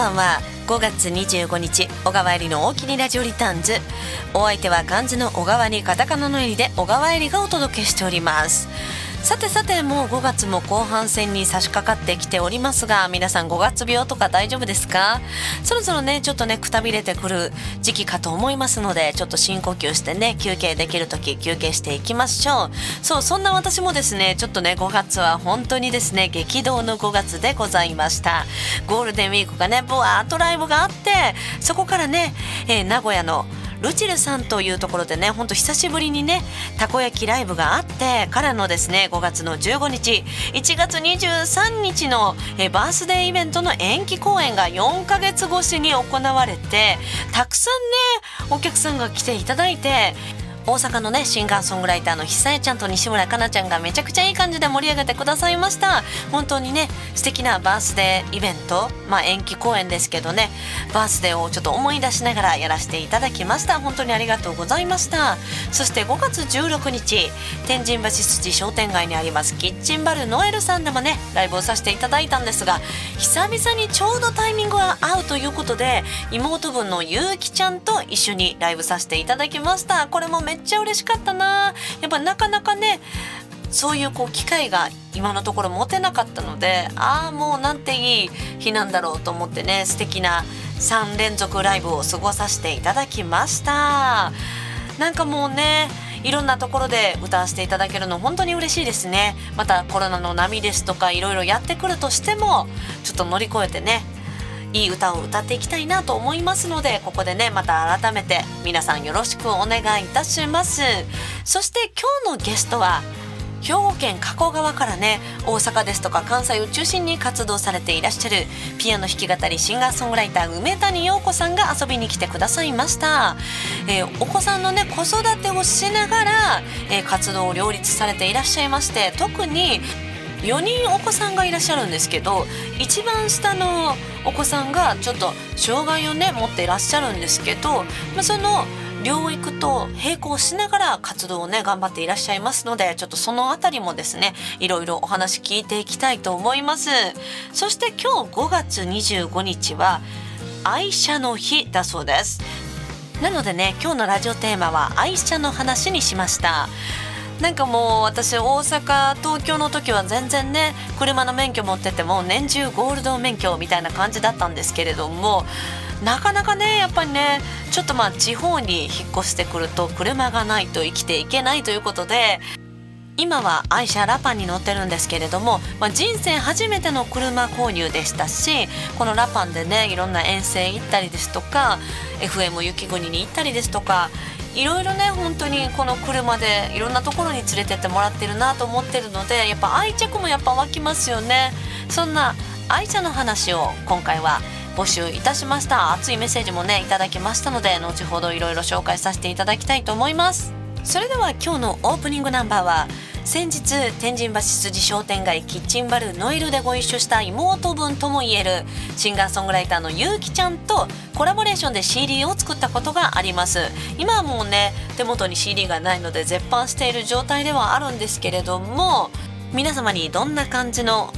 ばんは5月25日小川入りの大きにラジオリターンズ。お相手は漢字の小川にカタカナの入りで小川入りがお届けしております。さてさてもう5月も後半戦に差し掛かってきておりますが皆さん5月病とか大丈夫ですか？そろそろねちょっとねくたびれてくる時期かと思いますのでちょっと深呼吸してね休憩できる時休憩していきましょう。そうそんな私もですねちょっとね5月は本当にですね激動の5月でございました。ゴールデンウィークがねブワーッとライブがあってそこからね、えー、名古屋のルチルさんというところでねほんと久しぶりにねたこ焼きライブがあってからのですね5月の15日1月23日のえバースデーイベントの延期公演が4ヶ月越しに行われてたくさんねお客さんが来ていただいて大阪のねシンガーソングライターの久江ちゃんと西村かなちゃんがめちゃくちゃいい感じで盛り上げてくださいました。本当にね素敵なバースデーイベント。まあ延期公演ですけどねバースデーをちょっと思い出しながらやらせていただきました。本当にありがとうございました。そして5月16日天神橋筋商店街にありますキッチンバルノエルさんでもねライブをさせていただいたんですが久々にちょうどタイミングが合うということで妹分のゆうきちゃんと一緒にライブさせていただきました。これもめっちゃ嬉しかったな。やっぱなかなかねそういうこう機会が今のところ持てなかったのでああもうなんていい日なんだろうと思ってね素敵な3連続ライブを過ごさせていただきました。なんかもうねいろんなところで歌わせていただけるの本当に嬉しいですね。またコロナの波ですとかいろいろやってくるとしてもちょっと乗り越えてねいい歌を歌っていきたいなと思いますのでここでねまた改めて皆さんよろしくお願いいたします。そして今日のゲストは兵庫県加古川からね大阪ですとか関西を中心に活動されていらっしゃるピアノ弾き語りシンガーソングライター梅谷陽子さんが遊びに来てくださいました、えー、お子さんのね子育てをしながら、えー、活動を両立されていらっしゃいまして特に4人お子さんがいらっしゃるんですけど一番下のお子さんがちょっと障害をね持っていらっしゃるんですけど、まあ、その療育と並行しながら活動をね頑張っていらっしゃいますのでちょっとそのあたりもですねいろいろお話聞いていきたいと思います。そして今日5月25日は愛車の日だそうです。なのでね今日のラジオテーマは愛車の話にしました。なんかもう私大阪東京の時は全然ね車の免許持ってても年中ゴールド免許みたいな感じだったんですけれどもなかなかねやっぱりねちょっとまあ地方に引っ越してくると車がないと生きていけないということで今は愛車ラパンに乗ってるんですけれども、まあ、人生初めての車購入でしたしこのラパンでねいろんな遠征行ったりですとか FM 雪国に行ったりですとかいろいろね本当にこの車でいろんなところに連れてってもらってるなと思ってるのでやっぱ愛着もやっぱ湧きますよね。そんな愛車の話を今回は募集いたしました。熱いメッセージもねいただきましたので後ほどいろいろ紹介させていただきたいと思います。それでは今日のオープニングナンバーは先日天神橋筋商店街キッチンバルノイルでご一緒した妹分ともいえるシンガーソングライターのゆうきちゃんとコラボレーションで CD を作ったことがあります。今はもうね手元に CD がないので絶版している状態ではあるんですけれども皆様にどんな感じの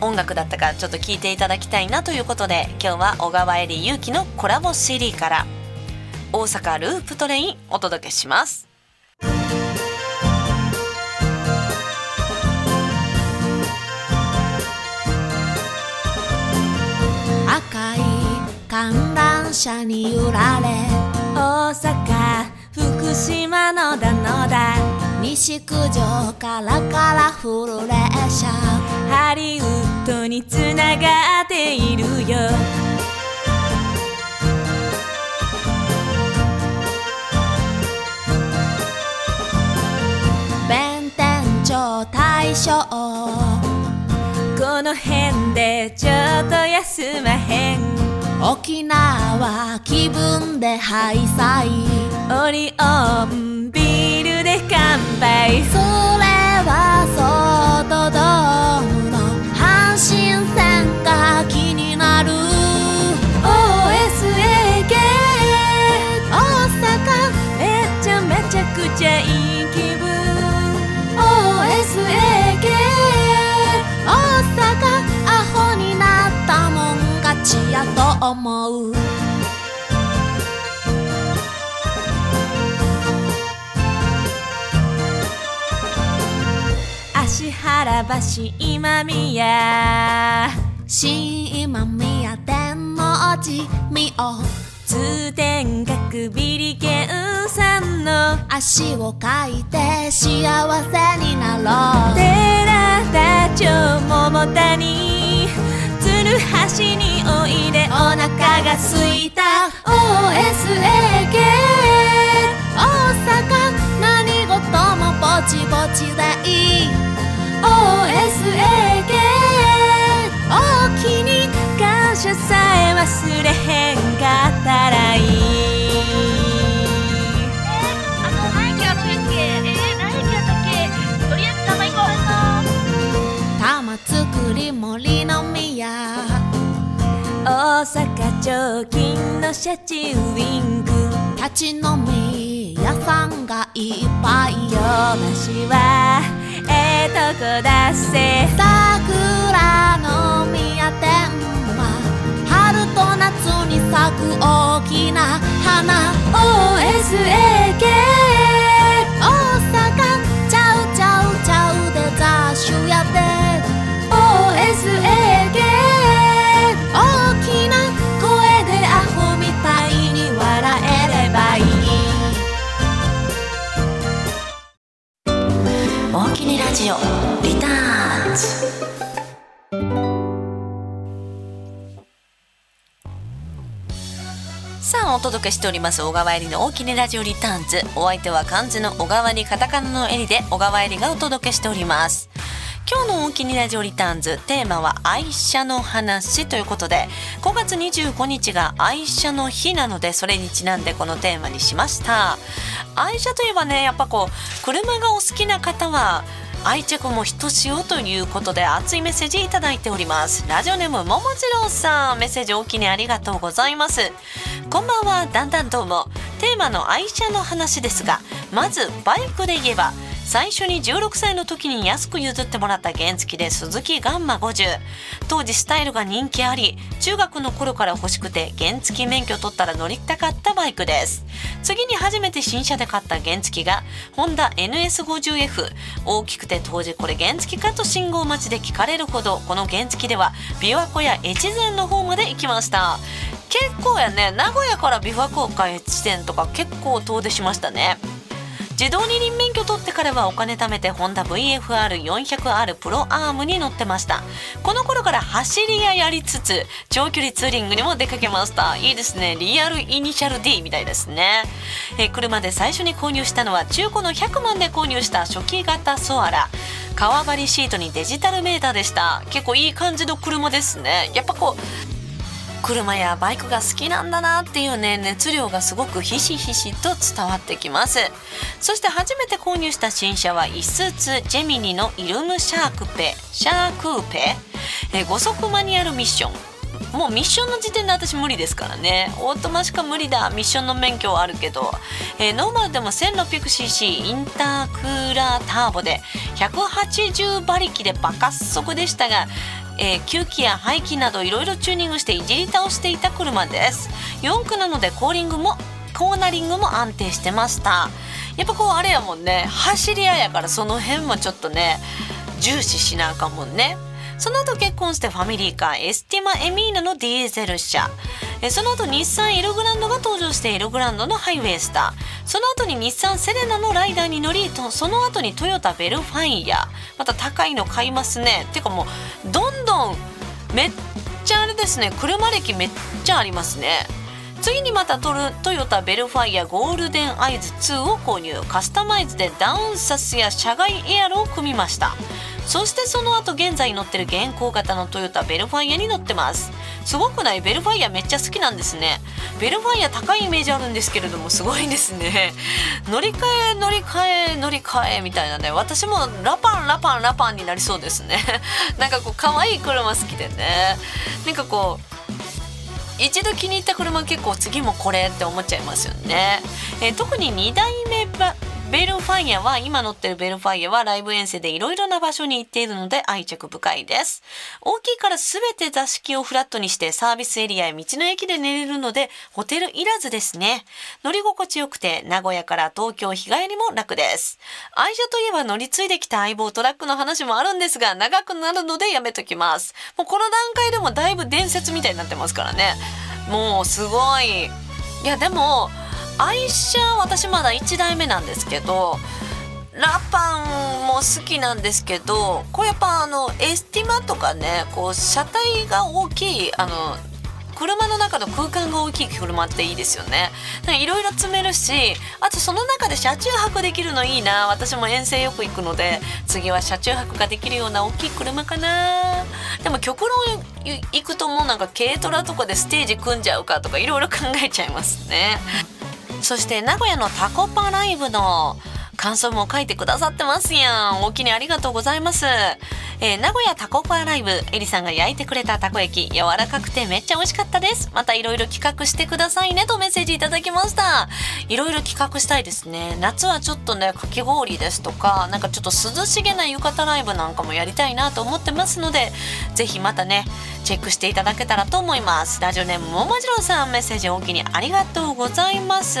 音楽だったかちょっと聞いていただきたいなということで今日は小川えりゆうきのコラボ CD から大阪ループトレインお届けします。観覧車に揺られ大阪福島のだのだ西九条からカラフル列車ハリウッドにつながっているよ。弁天町大正この辺でちょっと休まへん。沖縄気分でハイサイ。オリオンビールで乾杯。それはソートドちやと思う。芦原橋今宮。新今宮天王寺見よ通天閣ビリケンさんの。足をかいて幸せになろう。寺田町桃谷鶴橋においでお腹が空いた。OSAK 大阪何事もぼちぼちでいい。OSAK 大きに感謝さえ忘れへんかったらいい。たっけとり森の宮大阪町金のシャチウイング。立ち飲み屋さんがいっぱいよしはええとこだせ。桜の宮店は春と夏に咲く大きな花。OSAK 大阪ラジオリターンズ。さあお届けしております小川えりの大きにラジオリターンズ。お相手は漢字の小川にカタカナのえりで小川えりがお届けしております。今日の大きにラジオリターンズテーマは愛車の話ということで5月25日が愛車の日なのでそれにちなんでこのテーマにしました。愛車といえばねやっぱこう車がお好きな方は愛着もひとしおということで熱いメッセージいただいております。ラジオネームももじろうさん。メッセージ大きにありがとうございます。こんばんは。だんだんどうも。テーマの愛車の話ですがまずバイクで言えば最初に16歳の時に安く譲ってもらった原付で鈴木ガンマ50当時スタイルが人気あり中学の頃から欲しくて原付免許取ったら乗りたかったバイクです。次に初めて新車で買った原付がホンダ NS50F 大きくて当時これ原付かと信号待ちで聞かれるほどこの原付では琵琶湖や越前の方まで行きました。結構やね名古屋から琵琶湖か越前とか結構遠出しましたね。自動二輪免許取ってからはお金貯めてホンダ VFR400R プロアームに乗ってました。この頃から走り屋やりつつ長距離ツーリングにも出かけました。いいですね。リアルイニシャル D みたいですね。え車で最初に購入したのは中古の100万で購入した初期型ソアラ。革張りシートにデジタルメーターでした。結構いい感じの車ですね。やっぱこう車やバイクが好きなんだなっていうね熱量がすごくひしひしと伝わってきます。そして初めて購入した新車は一スーツジェミニのイルムシャークペシャークーペ。5速マニュアルミッション。もうミッションの時点で私無理ですからね。オートマしか無理だ。ミッションの免許はあるけど、えーノーマルでも 1600cc インタークーラーターボで180馬力でバカ速でしたがえー吸気や排気などいろいろチューニングしていじり倒していた車です。4駆なのでコーリングもコーナリングも安定してました。やっぱこうあれやもんね。走り屋やからその辺もちょっとね重視しなあかんもんね。その後結婚してファミリーカーエスティマエミーナのディーゼル車。その後日産エルグランドが登場してエルグランドのハイウェイスター。その後に日産セレナのライダーに乗りその後にトヨタベルファイアまた高いの買いますね。てかもうどんどんめっちゃあれですね。車歴めっちゃありますね。次にまたトルトヨタベルファイアゴールデンアイズ2を購入。カスタマイズでダウンサスや車外エアロを組みました。そしてその後現在乗ってる現行型のトヨタベルファイアに乗ってます。すごくない？ベルファイアめっちゃ好きなんですね。ベルファイア高いイメージあるんですけれどもすごいですね。乗り換え乗り換え乗り換えみたいなね。私もラパンラパンラパンになりそうですね。なんかこう可愛い車好きでね。なんかこう一度気に入った車結構次もこれって思っちゃいますよね、えー特に2代目ベルファイアは今乗ってるベルファイアはライブ遠征でいろいろな場所に行っているので愛着深いです。大きいから全て座敷をフラットにしてサービスエリアや道の駅で寝れるのでホテルいらずですね。乗り心地よくて名古屋から東京日帰りも楽です。愛車といえば乗り継いできた相棒トラックの話もあるんですが長くなるのでやめときます。もうこの段階でもだいぶ伝説みたいになってますからね。もうすごい。いやでも愛車私まだ1台目なんですけどラパンも好きなんですけどこれやっぱあのエスティマとかねこう車体が大きいあの車の中の空間が大きい車っていいですよね。いろいろ積めるしあとその中で車中泊できるのいいな。私も遠征よく行くので次は車中泊ができるような大きい車かな。でも極論行くともうなんか軽トラとかでステージ組んじゃうかとかいろいろ考えちゃいますね。そして名古屋のタコパライブの感想も書いてくださってますやん。お気にありがとうございます。えー、名古屋タコパライブ、エリさんが焼いてくれたたこ焼き、柔らかくてめっちゃ美味しかったです。またいろいろ企画してくださいねとメッセージいただきました。いろいろ企画したいですね。夏はちょっとね、かき氷ですとか、なんかちょっと涼しげな浴衣ライブなんかもやりたいなと思ってますので、ぜひまたね、チェックしていただけたらと思います。ラジオネームももじろうさん、メッセージおおきにありがとうございます。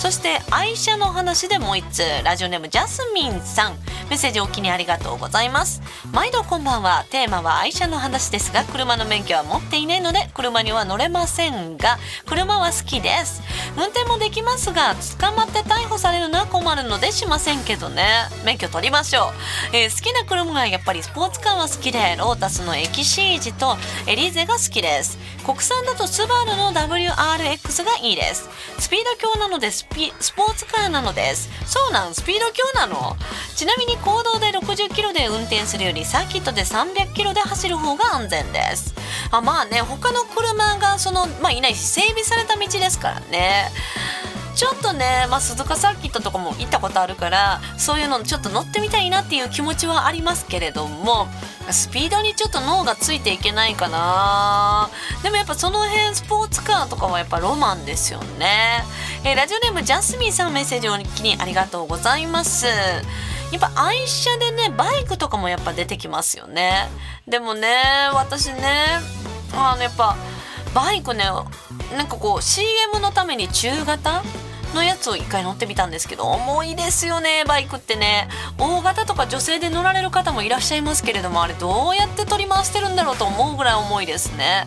そして愛車の話でもう一通。ラジオネームジャスミンさん。メッセージおきにありがとうございます。毎度こんばんは。テーマは愛車の話ですが車の免許は持っていないので車には乗れませんが車は好きです。運転もできますが捕まって逮捕されるのは困るのでしませんけどね。免許取りましょう、えー、好きな車がやっぱりスポーツカーは好きでロータスのエキシージとエリーゼが好きです。国産だとスバルの WRX がいいです。スピード強なのでスピスポーツカーなのです。そうなんスピード強なの？ちなみに公道で60キロで運転するよりサーキットで300キロで走る方が安全です。あまあね他の車がそのまあいないし整備された道ですからね。ちょっとね、まあ、鈴鹿サーキットとかも行ったことあるからそういうのちょっと乗ってみたいなっていう気持ちはありますけれどもスピードにちょっと脳がついていけないかな。でもやっぱその辺スポーツカーとかはやっぱロマンですよね、えー、ラジオネームジャスミンさんメッセージを気にありがとうございます。やっぱ愛車でねバイクとかもやっぱ出てきますよね。でもね私ねあのやっぱバイクねなんかこう CM のために中型のやつを一回乗ってみたんですけど重いですよねバイクってね。大型とか女性で乗られる方もいらっしゃいますけれどもあれどうやって取り回してるんだろうと思うぐらい重いですね。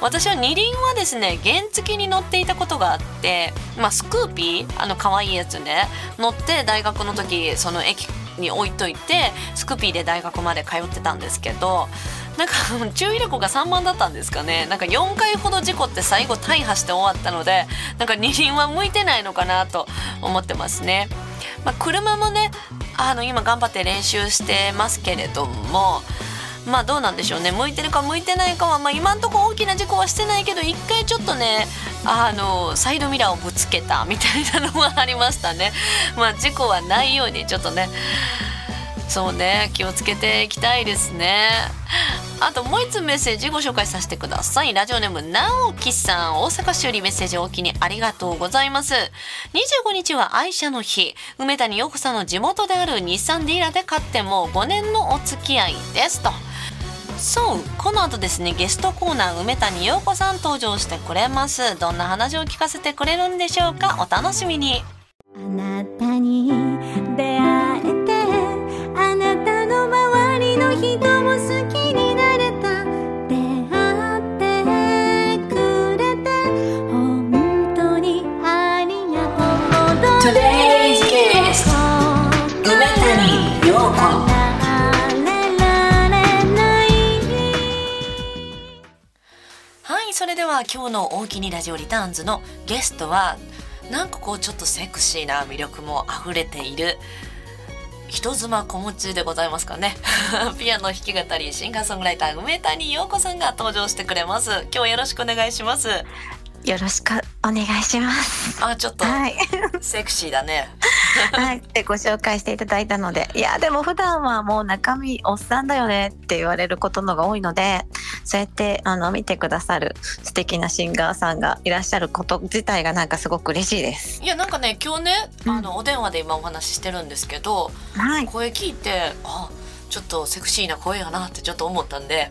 私は二輪はですね原付に乗っていたことがあってまあスクーピーあの可愛いやつね乗って大学の時その駅に置いといてスクピーで大学まで通ってたんですけどなんか 注意力が3番だったんですかねなんか4回ほど事故って最後大破して終わったのでなんか二輪は向いてないのかなと思ってますね。まあ、車もねあの今頑張って練習してますけれどもまあどうなんでしょうね向いてるか向いてないかは、まあ、今んとこ大きな事故はしてないけど一回ちょっとねあのサイドミラーをぶつけたみたいなのはありましたね。まあ事故はないようにちょっとね。そうね気をつけていきたいですね。あともう一つメッセージご紹介させてください。ラジオネーム直樹さん。大阪市よりメッセージおおきにありがとうございます。25日は愛車の日。梅谷陽子さんの地元である日産ディーラーで買ってもう5年のお付き合いですと。そうこの後ですねゲストコーナー梅谷陽子さん登場してくれます。どんな話を聞かせてくれるんでしょうか？お楽しみに。あなたに出会えてあなたの周りの人も好きになれた。出会ってくれて本当にありがとう。それでは今日の大きにラジオリターンズのゲストはなんかこうちょっとセクシーな魅力もあふれている人妻子持ちでございますかね。ピアノ弾き語りシンガーソングライター梅谷陽子さんが登場してくれます。今日よろしくお願いします。よろしくお願いします。あちょっとはい。セクシーだね はい、でご紹介していただいたのでいやでも普段はもう中身おっさんだよねって言われることのが多いのでそうやってあの見てくださる素敵なシンガーさんがいらっしゃること自体がなんかすごく嬉しいです。いやなんかね今日ねうんあのお電話で今お話ししてるんですけど、はい、い声聞いてあちょっとセクシーな声やなってちょっと思ったんで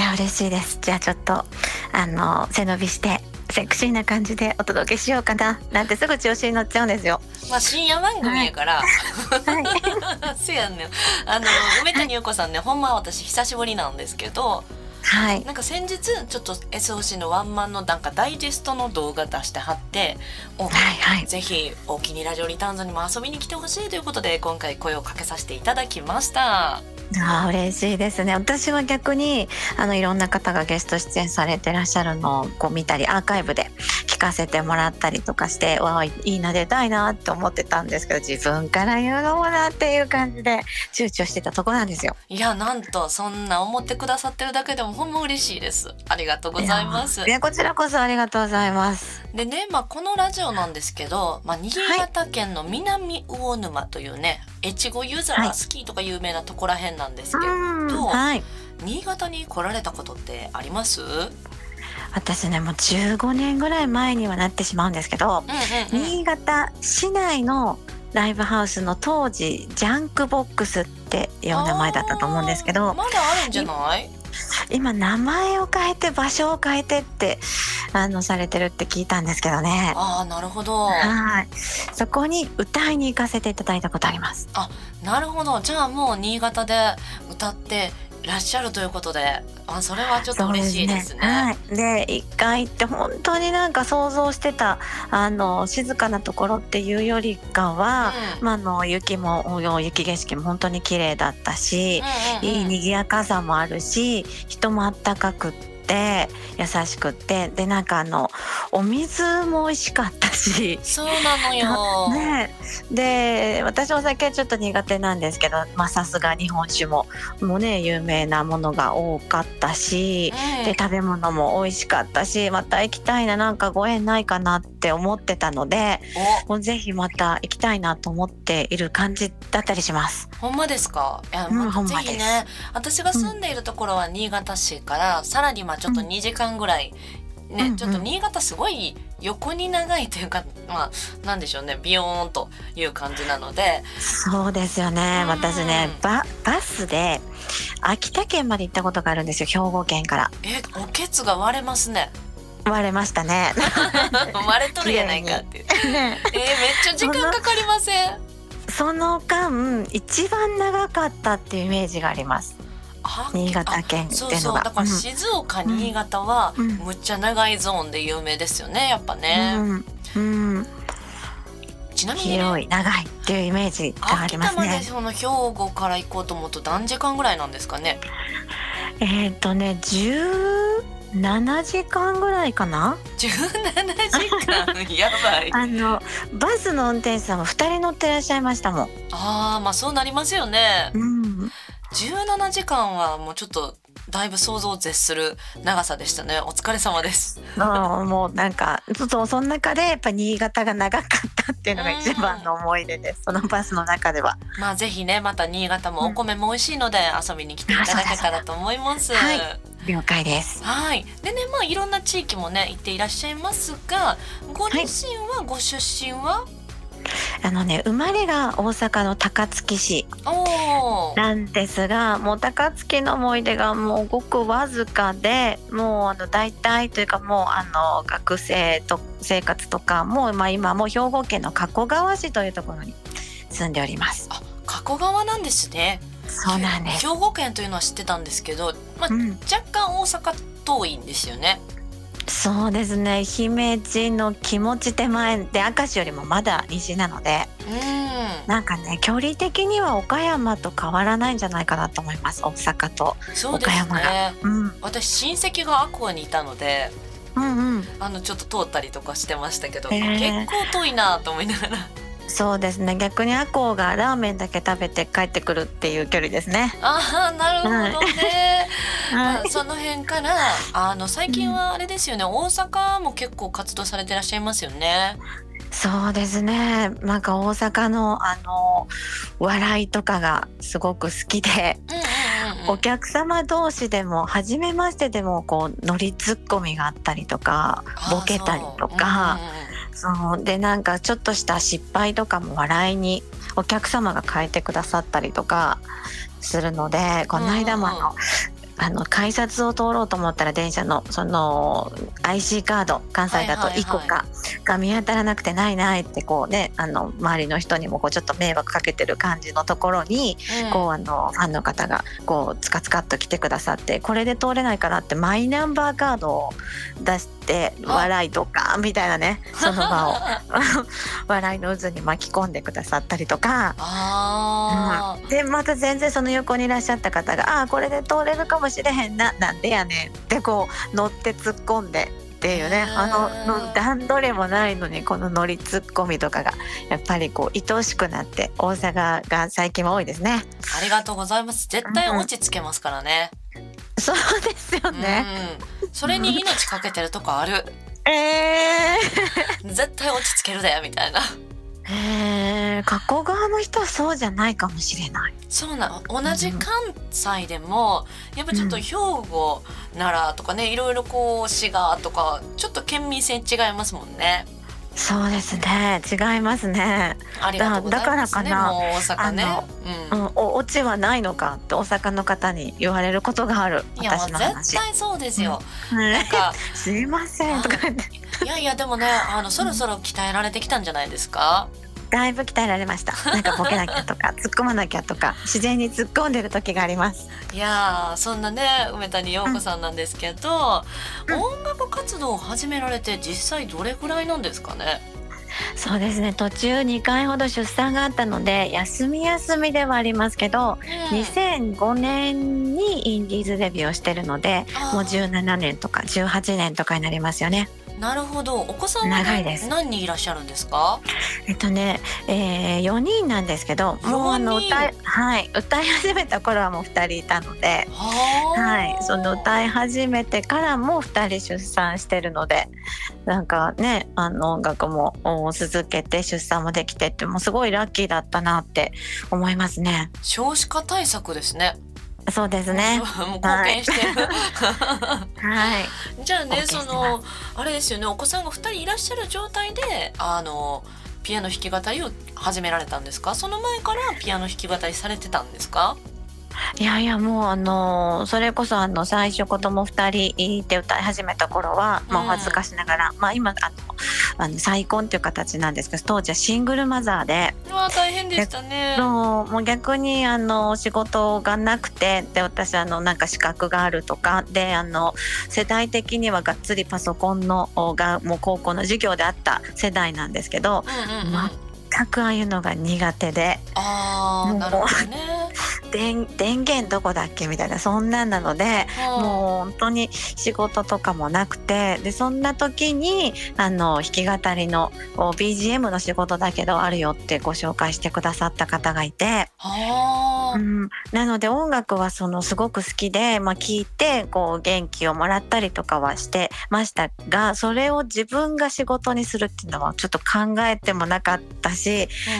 や嬉しいです。じゃあちょっとあの背伸びしてセクシーな感じでお届けしようかななんてすぐ調子に乗っちゃうんですよ。まあ深夜番組やから、はい、せやねんあの梅谷優子さんねほんまは私久しぶりなんですけどはい、なんか先日ちょっと SOC のワンマンのなんかダイジェストの動画出してはっておはい、はい。ぜひお気にラジオリターンズにも遊びに来てほしいということで今回声をかけさせていただきました。あー嬉しいですね私は逆にあのいろんな方がゲスト出演されてらっしゃるのをこう見たりアーカイブで聞かせてもらったりとかしてわあいいな出たいなって思ってたんですけど自分から言うのもなっていう感じで躊躇してたとこなんですよ。いやなんとそんな思ってくださってるだけでもほんま嬉しいです。ありがとうございますい。やこちらこそありがとうございます。でね、まあ、このラジオなんですけど、まあ、新潟県の南魚沼というね、越後湯沢スキーとか有名なとこらへんなんですけど、はい新潟に来られたことってあります？うん私ねもう15年ぐらい前にはなってしまうんですけどうんうん。新潟市内のライブハウスの当時ジャンクボックスっていう名前だったと思うんですけあどーまだあるんじゃない？今名前を変えて場所を変えてってあのされてるって聞いたんですけどね。ああなるほど。はい。そこに歌いに行かせていただいたことあります。なるほど。じゃあもう新潟で歌ってらっしゃるということで、あそれはちょっと嬉しいですね。はい。で、一回行って本当になんか想像してたあの静かなところっていうよりかは、うんまああの雪も雪景色も本当に綺麗だったし、うんうんうんいい賑やかさもあるし人もあったかくって優しくってでなんかあのお水も美味しかったし。そうなのよ。ねえ、で私お酒はちょっと苦手なんですけどまあさすが日本酒ももうね有名なものが多かったし、うんで食べ物も美味しかったしまた行きたいななんかご縁ないかなって思ってたのでもうぜひまた行きたいなと思っている感じだったりします。おほんまですか？いや、うんまあほんまですぜひね私が住んでいるところは新潟市から、さらにまあちょっとうん2時間ぐらい、ね、うんうん。ちょっと新潟すごい横に長いというかまあなんでしょうね。ビヨーンという感じなので。そうですよね。うん。私ねババスで秋田県まで行ったことがあるんですよ。兵庫県から。えおけつが割れますね。割れましたね。割れとるやないかって。いうねえー、めっちゃ時間かかりません。その間一番長かったっていうイメージがあります。あ新潟県っていうのが。だからうん。静岡、新潟はうん。むっちゃ長いゾーンで有名ですよねやっぱね、うん、うん、ちなみにね広い長いっていうイメージがあります秋田までねその兵庫から行こうと思うと何時間ぐらいなんですかね？えっ、とね17時間ぐらいかな？17時間？やばい。あのバスの運転手さんも2人乗ってらっしゃいましたもん、あーまあそうなりますよね。うん、17時間はもうちょっとだいぶ想像を絶する長さでしたね。お疲れ様です。あもうなんかちょっとその中でやっぱ新潟が長かったっていうのが一番の思い出です。そのバスの中では。まあぜひねまた新潟もお米も美味しいので遊びに来ていただけたらと思います、はい。了解です。はい。でね、まあいろんな地域もね行っていらっしゃいますが、ご自身は、ご出身は、あのね生まれが大阪の高槻市。なんですがもう高槻の思い出がもうごくわずかでもうあの大体というかもうあの学生と生活とかも、まあ、今もう兵庫県の加古川市というところに住んでおります。あ、加古川なんですね。そうなんです、兵庫県というのは知ってたんですけど、まあ、うん、若干大阪遠いんですよね。そうですね。姫路の気持ち手前で明石よりもまだ西なのでうなんかね距離的には岡山と変わらないんじゃないかなと思います。大阪と、岡山ね。うん、私親戚がアクアにいたので、うんうん。あのちょっと通ったりとかしてましたけど、へー。結構遠いなと思いながら。そうですね。逆にアコがラーメンだけ食べて帰ってくるっていう距離ですね。ああなるほどね、まあはい。その辺からあの最近はあれですよね、大阪も結構活動されてらっしゃいますよね。そうですね。なんか大阪のあの笑いとかがすごく好きでうんうんうんうん。お客様同士でも初めましてでもこうノリツッコミがあったりとかボケたりとかそう。でなんかちょっとした失敗とかも笑いにお客様が変えてくださったりとかするのでこの間もあの,、あの改札を通ろうと思ったら電車のその IC カード関西だとはいはいはい。1個かが見当たらなくてないないってこうねあの周りの人にもこうちょっと迷惑かけてる感じのところにこうあのファンの方がこうつかつかっと来てくださってこれで通れないかなってマイナンバーカードを出してあ。笑いとかみたいなね。その場を。笑いの渦に巻き込んでくださったりとか。あー。でまた全然その横にいらっしゃった方が「ああーこれで通れるかもしれへんななんでやねん」ってこう乗って突っ込んで。っていうね。あのの段取りもないのにこの乗り突っ込みとかがやっぱりこう愛おしくなって大阪が最近は多いですね。ありがとうございます。絶対落ち着けますからね。そうですよね。うん。それに命かけてるとこある。え絶対落ち着けるだよみたいな。ー、えー、加古川の人はそうじゃないかもしれない。そうな同じ関西でもやっぱちょっと兵庫、奈良とかねいろいろこう滋賀とかちょっと県民性違いますもんね。そうですね違いますね。あ。だだからかな大阪ね。う。うんん、おオチはないのかって大阪の方に言われることがあるいや絶。対そうですよ。はいなんか すいませんとか言っていやいやでもねあのそろそろ鍛えられてきたんじゃないですか？だいぶ鍛えられました。なんかボケなきゃとか突っ込まなきゃとか自然に突っ込んでる時があります。いやーそんなね梅谷陽子さんなんですけど、うん音楽活動を始められて実際どれくらいなんですかね？そうですね途中2回ほど出産があったので休み休みではありますけど、2005年にインディーズデビューをしてるのでもう17年とか18年とかになりますよね。なるほどお子さんは、ね何人いらっしゃるんですか？えっとね、えー、4人なんですけどもうあの歌い,、はい、歌い始めた頃はもう2人いたので。はい、その歌い始めてからも2人出産してるのでなんかねあの音楽もお続けて出産もできてってもうすごいラッキーだったなって思いますね。少子化対策ですね。そうですね。もう貢献してる。はい。じゃあねそのあれですよねお子さんが2人いらっしゃる状態であのピアノ弾き語りを始められたんですか？その前からピアノ弾き語りされてたんですか？いやいやもうあのそれこそあの最初子供2人いて歌い始めた頃は、まあ、う恥ずかしながら、まあ今あのあの再婚っていう形なんですけど当時はシングルマザーで。大変でしたね。そうもう逆にあの仕事がなくてで私あのなんか資格があるとか。であの世代的にはがっつりパソコンのがもう高校の授業であった世代なんですけどうんうんうん、ま全くああいうのが苦手で。ああなるほどね。電電源どこだっけみたいな。そんなんなのでもう本当に仕事とかもなくて。でそんな時にあの弾き語りのお BGM の仕事だけどあるよってご紹介してくださった方がいて。はあ、うん、なので音楽はそのすごく好きで、まあ、聴いてこう元気をもらったりとかはしてましたがそれを自分が仕事にするっていうのはちょっと考えてもなかったし、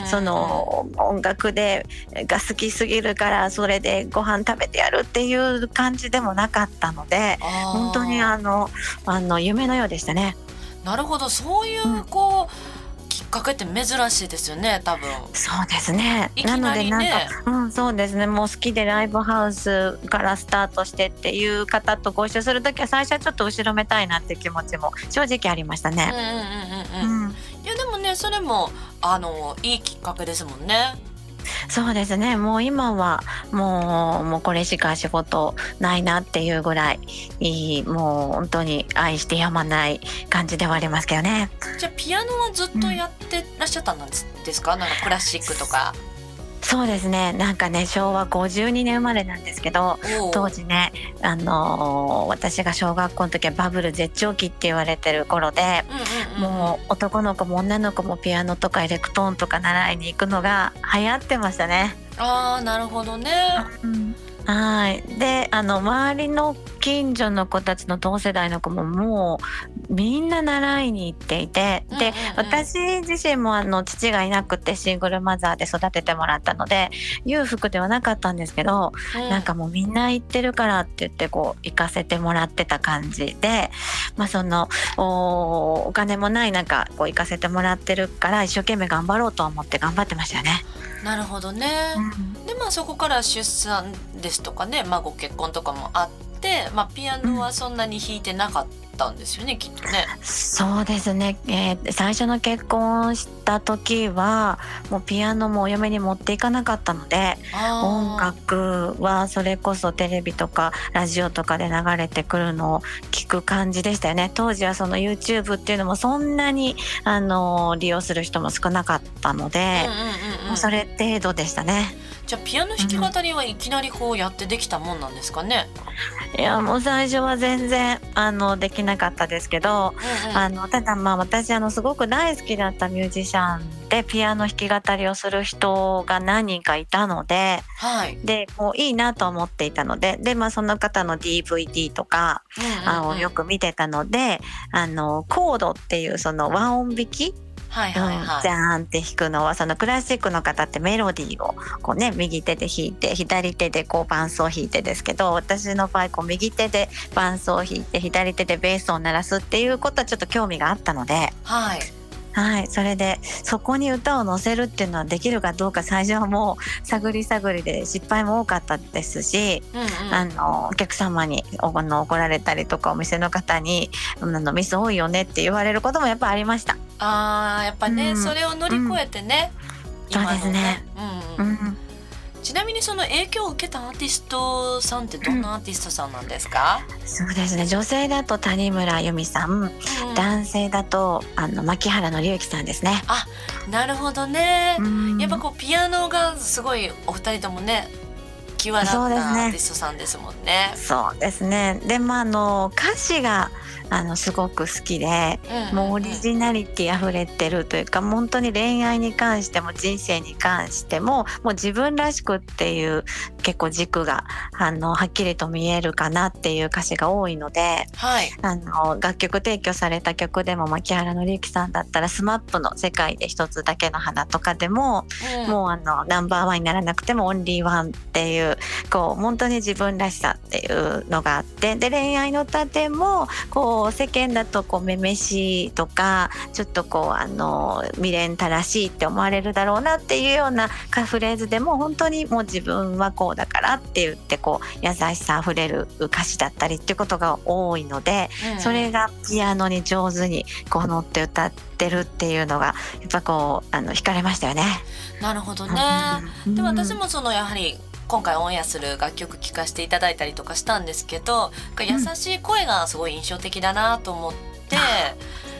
うん。その音楽でが好きすぎるからそれでご飯食べてやるっていう感じでもなかったので本当にあのあの夢のようでしたね。なるほど。そういううん。こう、きっかけって珍しいですよね多分そうですね。いきなのでなんか、うん、そうですね。もう好きでライブハウスからスタートしてっていう方とご一緒するときは最初はちょっと後ろめたいなっていう気持ちも正直ありましたね。うんうんうんうんうん、うん、いやでもねそれもあのいいきっかけですもんねそうですね。もう今はもうもうこれしか仕事ないなっていうぐらいいいもう本当に愛してやまない感じではありますけどね。じゃあピアノはずっとやってらっしゃったんですですか？なんかクラシックとかそうですね。なんかね昭和52年生まれなんですけど当時ね、あのー私が小学校の時はバブル絶頂期って言われてる頃で、うんうんうん、もう男の子も女の子もピアノとかエレクトーンとか習いに行くのが流行ってましたね。ああなるほどね。はい。であの周りの近所の子たちの同世代の子ももうみんな習いに行っていてで、うんうんうん私自身もあの父がいなくてシングルマザーで育ててもらったので裕福ではなかったんですけど、うんなんかもうみんな行ってるからって言ってこう行かせてもらってた感じで、まあ、そのおお金もない中こう行かせてもらってるから一生懸命頑張ろうと思って頑張ってましたよね。なるほどね。でまあそこから出産ですとかね、まあ、ご結婚とかもあって、まあ、ピアノはそんなに弾いてなかったんですよね、きっとね。そうですね、えー最初の結婚した時はもうピアノもお嫁に持っていかなかったので音楽はそれこそテレビとかラジオとかで流れてくるのを聞く感じでしたよね。当時はその YouTube っていうのもそんなにあの利用する人も少なかったのでうん、うんうんうん。もうそれ程度でしたねじゃあピアノ弾き語りはいきなりこうやってできたもんなんですかね？いやもう最初は全然あのできなかったですけどうんうんあのただまあ私あのすごく大好きだったミュージシャンでピアノ弾き語りをする人が何人かいたのではい。でもういいなと思っていたのでで、まあ、その方の DVD とかあのよく見てたのであのコードっていうその和音弾き、はいうんはいはい。ジャーンって弾くのはそのクラシックの方ってメロディーをこうね右手で弾いて左手でこう伴奏を弾いてですけど私の場合こう右手で伴奏を弾いて左手でベースを鳴らすっていうことはちょっと興味があったので。はい。はい、それでそこに歌を乗せるっていうのはできるかどうか最初はもう探り探りで失敗も多かったですし、うんうん。あのお客様におあの怒られたりとかお店の方にあのミス多いよねって言われることもやっぱありました。ああやっぱね、うんそれを乗り越えてね。そうですね。うんうんうん、ちなみにその影響を受けたアーティストさんってどんなアーティストさんなんですか？そうですね女性だと谷村由美さん、うん男性だとあの牧原紀之さんですね。なるほどね。うんやっぱこうピアノがすごいお二人ともねそうですねさんですもんね。そうですねでまああの歌詞があのすごく好きで、うんもうオリジナリティ溢れてるというか本当に恋愛に関しても人生に関してももう自分らしくっていう結構軸があのはっきりと見えるかなっていう歌詞が多いのではい。あの楽曲提供された曲でも牧原紀之さんだったら SMAP の「世界で一つだけの花」とかでも、うんもうあのナンバーワンにならなくてもオンリーワンっていうこう本当に自分らしさっていうのがあってで恋愛の歌でもこう世間だとこうめめしいとかちょっとこうあの未練たらしいって思われるだろうなっていうようなかフレーズでも本当にもう自分はこうだからって言ってこう優しさあふれる歌詞だったりっていうことが多いので、うんそれがピアノに上手にこう乗って歌ってるっていうのがやっぱこうあの惹かれましたよね。なるほどね。うんで私もそのやはり今回オンエアする楽曲聴かせていただいたりとかしたんですけど、優しい声がすごい印象的だなと思って、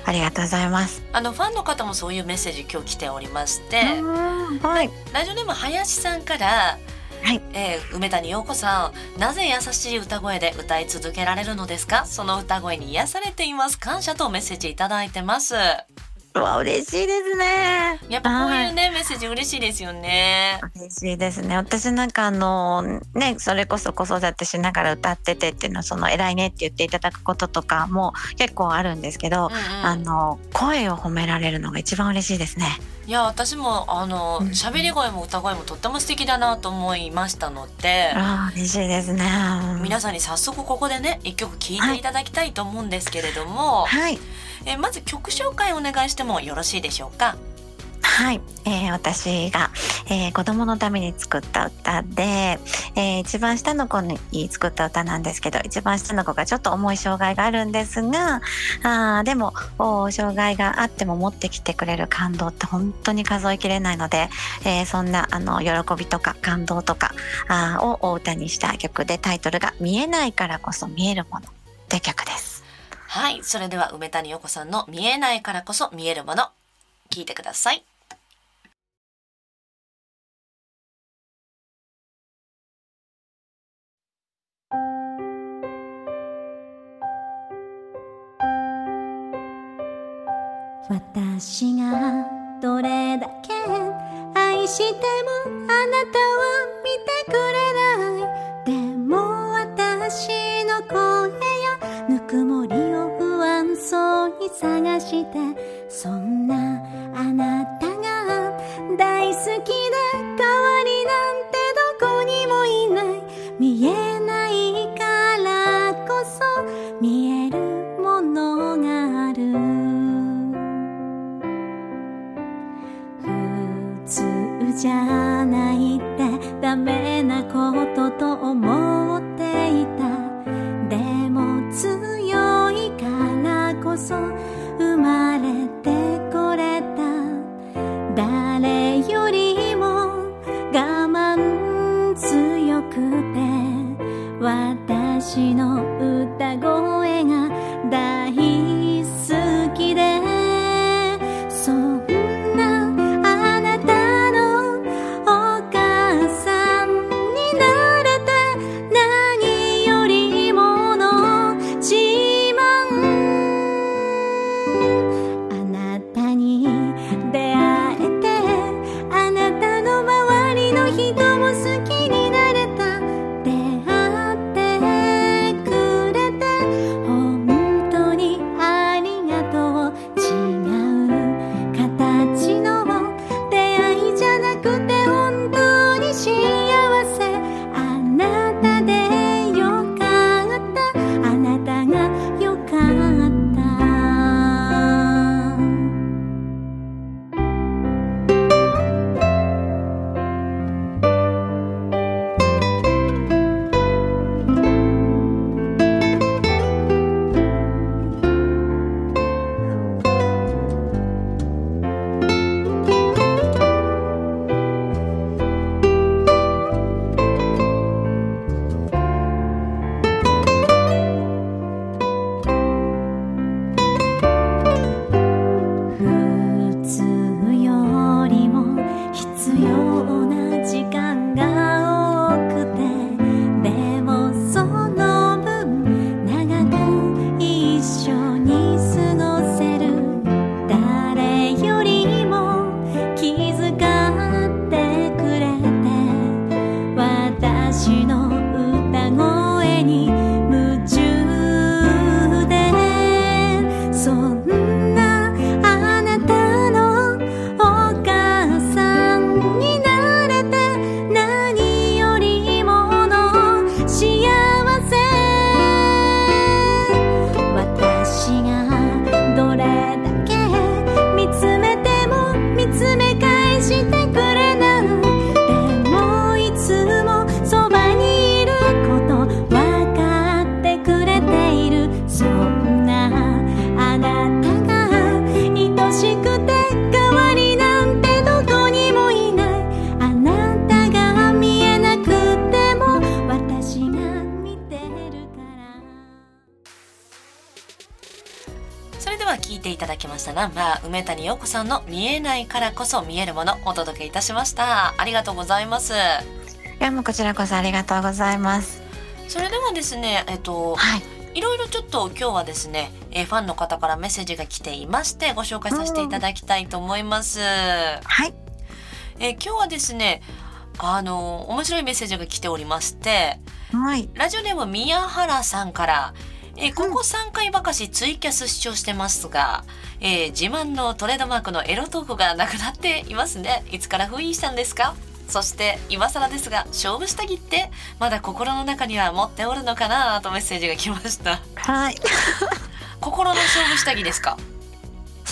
ありがとうございます。あのファンの方もそういうメッセージ今日来ておりまして、うんはい。ラジオネーム林さんから、はい。えー梅谷陽子さんなぜ優しい歌声で歌い続けられるのですか？その歌声に癒されています。感謝とメッセージいただいてます。うわ嬉しいですね。やっぱこういうね、メッセージ嬉しいですよね嬉しいですね。私なんかあのねそれこそ子育てしながら歌っててっていうのはその偉いねって言っていただくこととかも結構あるんですけど、うんうんあの声を褒められるのが一番嬉しいですね。いや私もあのうん喋り声も歌声もとっても素敵だなと思いましたので、ああ嬉しいですね。皆さんに早速ここでね一曲聴いていただきたいと思うんですけれども、はい。えまず曲紹介お願いしてもよろしいでしょうか？はい、えー私が、えー子供のために作った歌で、えー一番下の子に作った歌なんですけど一番下の子がちょっと重い障害があるんですがあでも障害があっても持ってきてくれる感動って本当に数えきれないので、えーそんなあの喜びとか感動とかあをお歌にした曲でタイトルが「見えないからこそ見えるもの」って曲です。はい。それでは梅谷陽子さんの見えないからこそ見えるもの、聞いてください。私がどれだけ愛してもあなたは見てくれないでも私の声やぬくもりそうに探してそんなあなたが大好きで代わりなんてどこにもいない。見えないからこそ見えるものがある。普通じゃないってダメなことと思っこそ生まれ陽子さんの見えないからこそ見えるものお届けいたしました。ありがとうございます。いやもうこちらこそありがとうございます。それではですねえっとはい。いろいろちょっと今日はですね、えーファンの方からメッセージが来ていましてご紹介させていただきたいと思います、はい。えー今日はですねあの面白いメッセージが来ておりましてはい。ラジオネーム宮原さんから、えーここ3回ばかしツイキャス視聴してますが、えー自慢のトレードマークのエロトークがなくなっていますね。いつから封印したんですか？そして今更ですが勝負下着ってまだ心の中には持っておるのかな？とメッセージが来ました。はい。心の勝負下着ですか？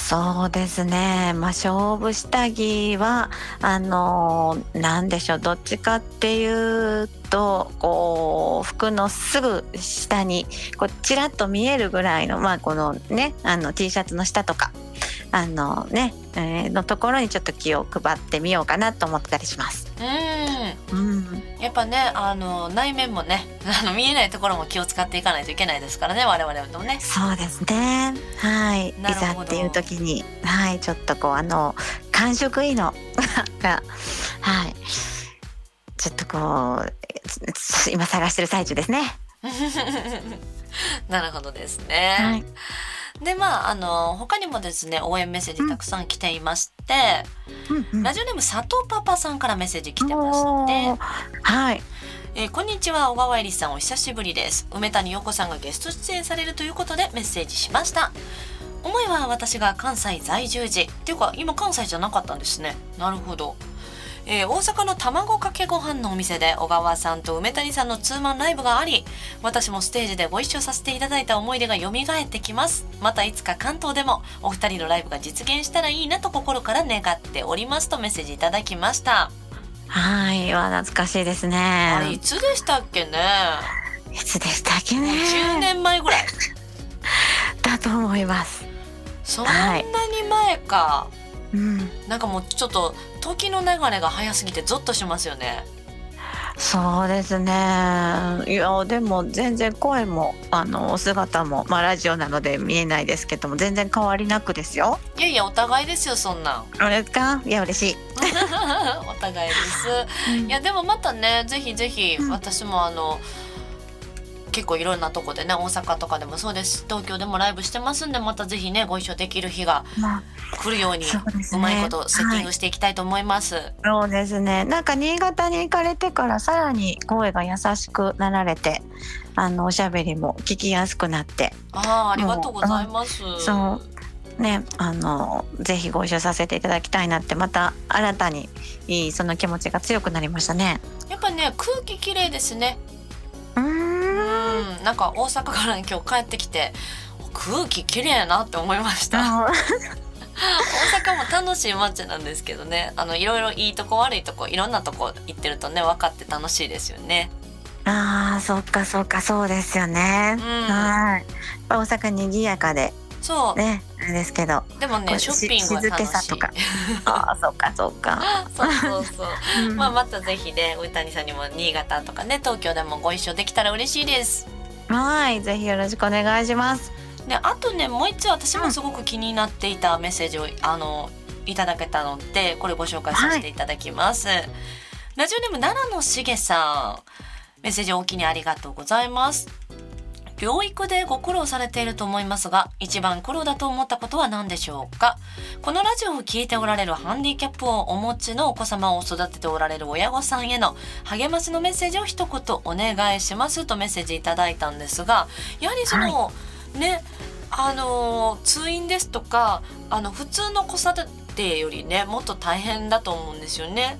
そうですね。まあ、勝負下着は、あのーなんでしょう。どっちかっていうと、こう、服のすぐ下に、こう、ちらっと見えるぐらいの、まあ、このね、あの、T シャツの下とか、あのね、えーのところにちょっと気を配ってみようかなと思ったりします。ううん。んやっぱねあの内面もね あの見えないところも気を使っていかないといけないですからね我々もねそうですね。はい。いざっていう時に、はい、ちょっとこうあの感触いいの が、はい。ちょっとこうつ今探してる最中ですね。なるほどですね、はい。でまああの他にもですね応援メッセージたくさん来ていまして、うんうん。ラジオネーム佐藤パパさんからメッセージ来てましてはい。えーこんにちは小川えりさんお久しぶりです。梅谷陽子さんがゲスト出演されるということでメッセージしました。思いは私が関西在住時っていうか今関西じゃなかったんですね。なるほど、えー大阪の卵かけご飯のお店で小川さんと梅谷さんのツーマンライブがあり私もステージでご一緒させていただいた思い出が蘇ってきますまたいつか関東でもお二人のライブが実現したらいいなと心から願っておりますとメッセージいただきましたはい。は懐かしいですね。あれいつでしたっけね？いつでしたっけね。10年前ぐらい だと思います。そんなに前か、うん。なんかもうちょっと時の流れが早すぎてゾッとしますよねそうですね。いやでも全然声もあのお姿もまあラジオなので見えないですけども全然変わりなくですよ。いやいやお互いですよそんなんあれか？いや嬉しい。お互いですいやでもまたねぜひぜひうん私もあの、結構いろんなとこでね大阪とかでもそうです。東京でもライブしてますんでまたぜひねご一緒できる日がまあ来るようにそうまいことセッティングしていきたいと思います、そうですね。なんか新潟に行かれてからさらに声が優しくなられて、あのおしゃべりも聞きやすくなって、ああありがとうございます。そう。ねあのぜひご一緒させていただきたいなってまた新たにいいその気持ちが強くなりましたね。やっぱね空気きれいですね。うーん。うん。なんか大阪から今日帰ってきて空気きれいなって思いました。あ 大阪も楽しい街なんですけどね。あのいろいろいいとこ悪いとこいろんなとこ行ってるとね分かって楽しいですよね。あーそっかそっか。そうですよね。うん。はい。大阪にぎやかでそう、ねあれですけど。でもねショッピングは楽静けさしいとか。ああそっかそっか。そうそうそう。うん。まあまたぜひね上谷さんにも新潟とかね東京でもご一緒できたら嬉しいです。はいぜひよろしくお願いします。であとねもう一つ私もすごく気になっていたメッセージを、あのいただけたのでこれご紹介させていただきます、ラジオネーム奈良のしげさん。メッセージおおきにありがとうございます療育でご苦労されていると思いますが一番苦労だと思ったことは何でしょうか？このラジオを聞いておられるハンディキャップをお持ちのお子様を育てておられる親御さんへの励ましのメッセージを一言お願いしますとメッセージいただいたんですがやはりその、ねあのー通院ですとかあの普通の子育てよりねもっと大変だと思うんですよね。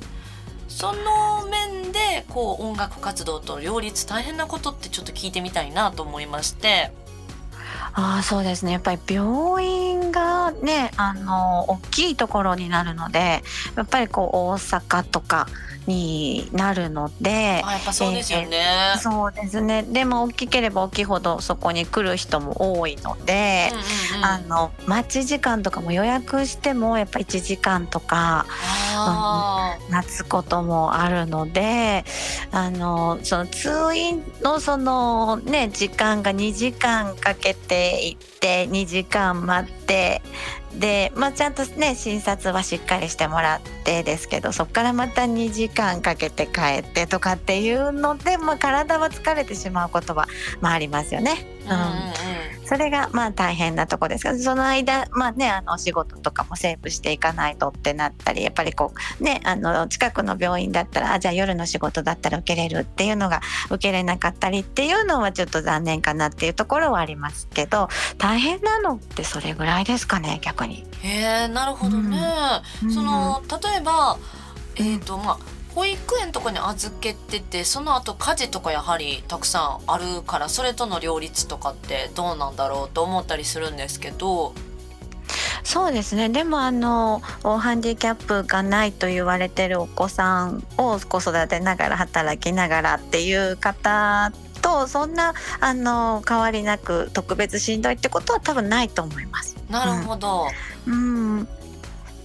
その面でこう音楽活動と両立大変なことってちょっと聞いてみたいなと思いまして。ああそうですね。やっぱり病院がねあの大きいところになるのでやっぱりこう大阪とかになるのであやっぱそうですよね。そうですね。でも大きければ大きいほどそこに来る人も多いのでうん、うんうん。あの待ち時間とかも予約してもやっぱ1時間とかあ待つこともあるのであのその通院のそのね時間が2時間かけて行って2時間待ってで、まあ、ちゃんとね診察はしっかりしてもらってですけどそこからまた2時間かけて帰ってとかっていうので、まあ、体は疲れてしまうことは、まあ、ありますよね。ーうんうんうんそれがまあ大変なとこですけどその間まあねあのお仕事とかもセーブしていかないとってなったりやっぱりこうねあの近くの病院だったらあじゃあ夜の仕事だったら受けれるっていうのが受けれなかったりっていうのはちょっと残念かなっていうところはありますけど大変なのってそれぐらいですかね逆に。へえなるほどね。うんその例えばえっ、とまあ保育園とかに預けててその後家事とかやはりたくさんあるからそれとの両立とかってどうなんだろうと思ったりするんですけどそうですねでもあのハンディキャップがないと言われてるお子さんを子育てながら働きながらっていう方とそんなあの変わりなく特別しんどいってことは多分ないと思います。なるほど、うん、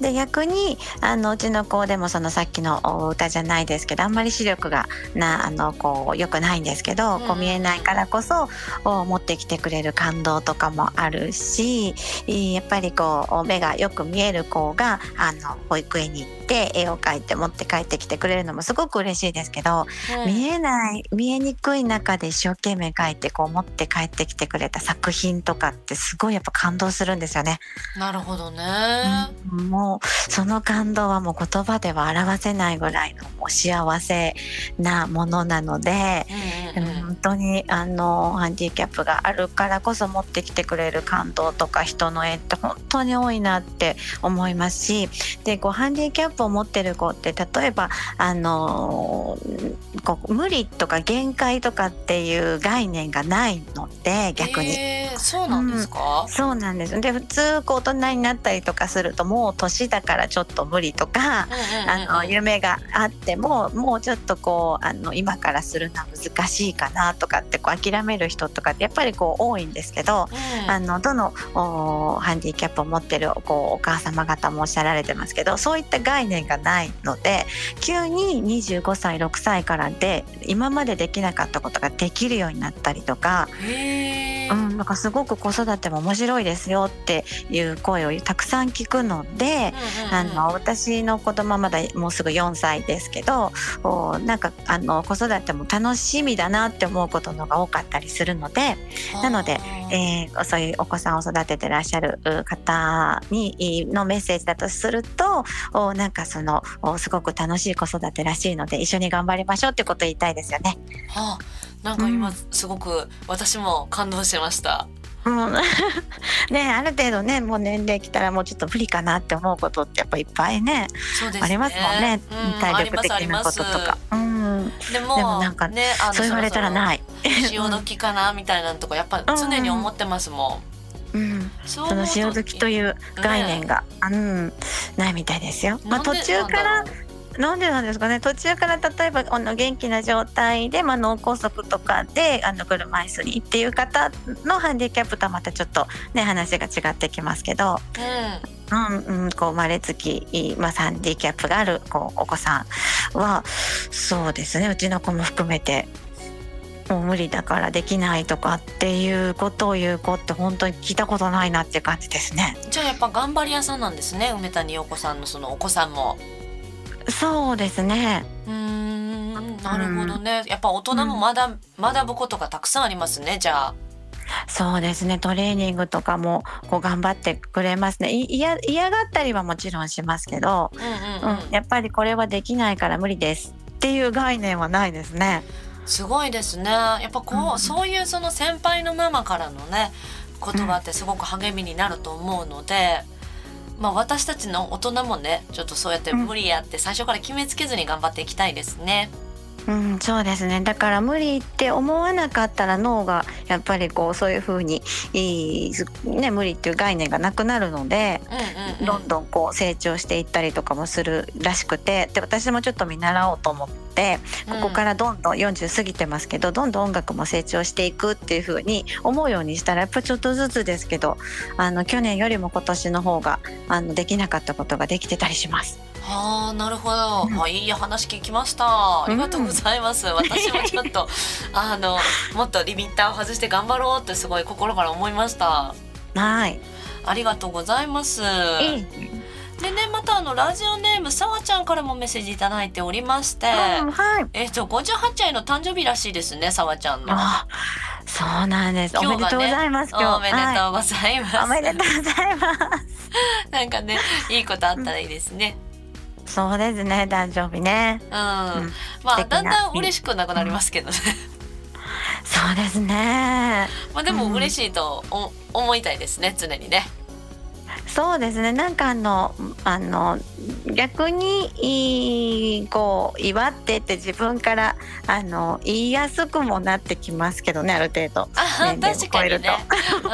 で逆にあのうちの子でもそのさっきのお歌じゃないですけどあんまり視力がなあのこう良くないんですけど、うんこう見えないからこそお持ってきてくれる感動とかもあるしいやっぱりこう目がよく見える子があの保育園に行って絵を描いて持って帰ってきてくれるのもすごく嬉しいですけど、うん見えない見えにくい中で一生懸命描いてこう持って帰ってきてくれた作品とかってすごいやっぱ感動するんですよね。なるほどね。うんもうその感動はもう言葉では表せないぐらいのもう幸せなものなので、うんうんうん本当にあのハンディキャップがあるからこそ持ってきてくれる感動とか人の絵って本当に多いなって思いますしでこうハンディキャップを持ってる子って例えばあのこう無理とか限界とかっていう概念がないので逆に。えーそうなんですか？そうなんですで普通こう大人になったりとかするともう年だからちょっと無理とか、あの夢があってももうちょっとこうあの今からするのは難しいかなとかってこう諦める人とかってやっぱりこう多いんですけど、うんあのどのおハンディキャップを持ってるこうお母様方もおっしゃられてますけどそういった概念がないので急に25歳6歳からで今までできなかったことができるようになったりとか。うん、なんかすごく子育ても面白いですよっていう声をたくさん聞くので、あの私の子供はまだもうすぐ4歳ですけどおなんかあの子育ても楽しみだなって思うことのが多かったりするので、なのでえーそういうお子さんを育ててらっしゃるう方にのメッセージだとするとおなんかそのおすごく楽しい子育てらしいので一緒に頑張りましょうってことを言いたいですよね。はあ、なんか今うんすごく私も感動しました。うん、ねある程度ねもう年齢来たらもうちょっと無理かなって思うことってやっぱいっぱいねね。ありますもんね、うん体力的なこととか。うん、でもでもなんかね、そう言われたらい。ない。潮時かなみたいなのとかやっぱ 常に思ってますもん。うん、そその潮時とういう概念が、うん、ないみたいですよ。まあ、途中からなんでなんですかね途中から例えばあの元気な状態で、まあ、脳梗塞とかであの車椅子にっていう方のハンディキャップとはまたちょっとね話が違ってきますけど、うん、うんうん、こう生まれつき、まあ、ハンディキャップがあるこうお子さんはそうですねうちの子も含めて。もう無理だからできないとかっていうことを言う子って本当に聞いたことないなっていう感じですね。じゃあやっぱ頑張り屋さんなんですね梅谷陽子さんのそのお子さんも。そうですね。うーんなるほどね、やっぱ大人もまだ、学ぶことがたくさんありますねじゃあ。そうですね。トレーニングとかもこう頑張ってくれますね。い嫌嫌がったりはもちろんしますけど、うんうんうんうん、やっぱりこれはできないから無理ですっていう概念はないですね。すごいですねやっぱこう、うんそういうその先輩のママからのね言葉ってすごく励みになると思うので、まあ私たちの大人もねちょっとそうやって無理やって最初から決めつけずに頑張っていきたいですね。うん、そうですね。だから無理って思わなかったら脳がやっぱりこうそういうふうにいいね無理っていう概念がなくなるので。どんどんこう成長していったりとかもするらしくてで私もちょっと見習おうと思ってここからどんどん40過ぎてますけど、どんどん音楽も成長していくっていう風に思うようにしたらやっぱちょっとずつですけどあの去年よりも今年の方があのできなかったことができてたりします。はあなるほど、うん。あいい話聞きました。ありがとうございます、私もちょっと あのもっとリミッターを外して頑張ろうってすごい心から思いました。はい。ありがとうございます。いい。でねまたあのラジオネームさわちゃんからもメッセージいただいておりまして、うんはい。えっ、と58歳の誕生日らしいですねさわちゃんのあ、そうなんです。ねめでとうございます。おめでとうございます、はい。おめでとうございます。なんかねいいことあったらいいですねそうですね。誕生日ね。うん、んまあだんだん嬉しくなくなりますけどね、そうですね。まあでもうん嬉しいとお思いたいですね常にねそうですね。なんかあのあの逆にいいこう祝ってって自分からあの言いやすくもなってきますけどねある程度。あ年齢を確かにね。超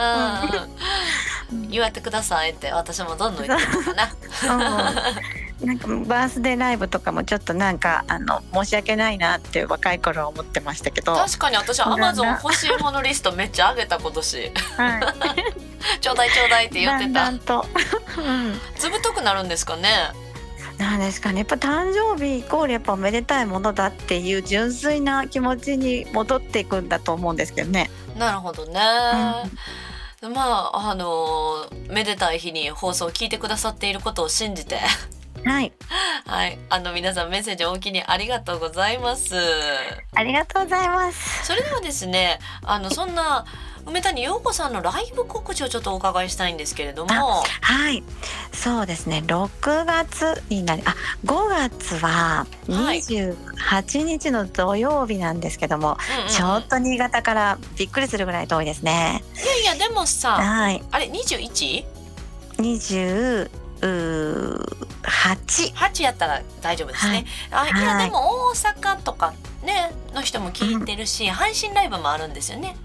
うんうん。祝ってくださいって私もどんどん言ってるかな。うんなんかバースデーライブとかもちょっとなんかあの申し訳ないなって若い頃は思ってましたけど、確かに私アマゾン欲しいものリストめっちゃ上げた今年。はい、ちょうだいちょうだいって言ってた。だんと、うん、ずぶとくなるんですかね？なんですかね。やっぱ誕生日イコールやっぱおめでたいものだっていう純粋な気持ちに戻っていくんだと思うんですけどね。なるほどね、まああのめでたい日に放送を聞いてくださっていることを信じてはい、はい。あの皆さんメッセージおおきにありがとうございます。ありがとうございます。それではですねあのそんな梅谷陽子さんのライブ告知をちょっとお伺いしたいんですけれども。はい、そうですね。6月になり、あ、5月ははい。28日の土曜日なんですけども、うんうんちょっと新潟からびっくりするぐらい遠いですね。いやいやでもさはい、あれ 21? 28 8やったら大丈夫ですね、あいやはい。でも大阪とかねの人も聞いてるし、配信ライブもあるんですよね。